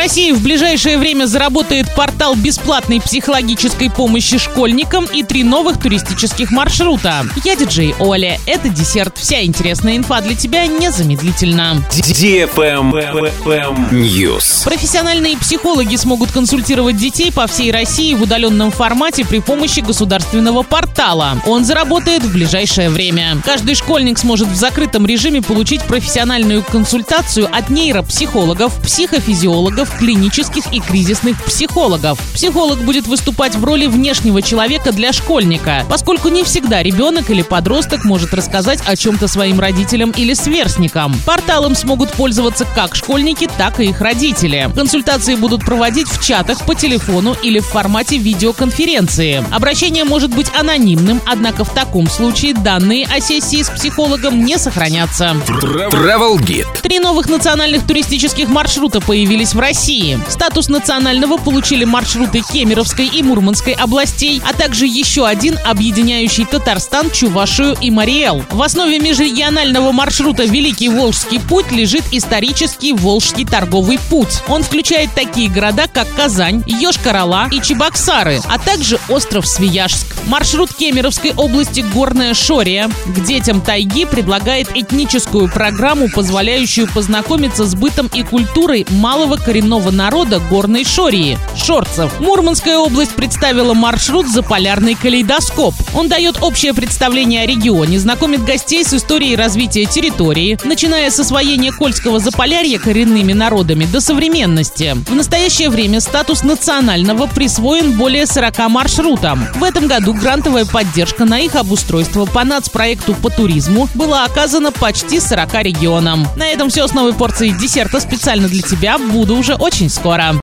России в ближайшее время заработает портал бесплатной психологической помощи школьникам и три новых туристических маршрута. Я диджей Оля. Это десерт. Вся интересная инфа для тебя незамедлительно. News. Профессиональные психологи смогут консультировать детей по всей России в удаленном формате при помощи государственного портала. Он заработает в ближайшее время. Каждый школьник сможет в закрытом режиме получить профессиональную консультацию от нейропсихологов, психофизиологов, клинических и кризисных психологов. Психолог будет выступать в роли внешнего человека для школьника, поскольку не всегда ребенок или подросток может рассказать о чем-то своим родителям или сверстникам. Порталом смогут пользоваться как школьники, так и их родители. Консультации будут проводить в чатах, по телефону или в формате видеоконференции. Обращение может быть анонимным, однако в таком случае данные о сессии с психологом не сохранятся. Travel Guide. Три новых национальных туристических маршрута появились в России. Статус национального получили маршруты Кемеровской и Мурманской областей, а также еще один, объединяющий Татарстан, Чувашию и Мариэл. В основе межрегионального маршрута «Великий Волжский путь» лежит исторический Волжский торговый путь. Он включает такие города, как Казань, Йошкар-Ола и Чебоксары, а также остров Свияжск. Маршрут Кемеровской области «Горная Шория» к детям тайги предлагает этническую программу, позволяющую познакомиться с бытом и культурой малого коренного народа Горной Шории – шорцев. Мурманская область представила маршрут «Заполярный калейдоскоп». Он дает общее представление о регионе, знакомит гостей с историей развития территории, начиная с освоения Кольского Заполярья коренными народами до современности. В настоящее время статус национального присвоен более 40 маршрутам. В этом году грантовая поддержка на их обустройство по нацпроекту по туризму была оказана почти 40 регионам. На этом все с новой порцией десерта специально для тебя. Буду уже очень скоро.